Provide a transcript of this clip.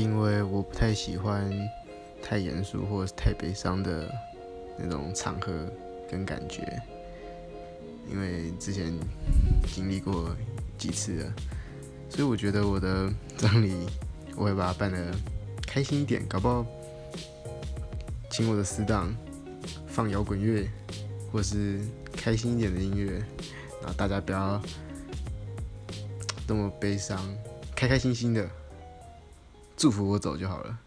因为我不太喜欢太严肃或者是太悲伤的那种场合跟感觉，因为之前经历过几次了，所以我觉得我的葬礼我会把它办得开心一点，搞不好请我的死党放摇滚乐，或是开心一点的音乐，然后大家不要 那么悲伤，开开心心的祝福我走就好了。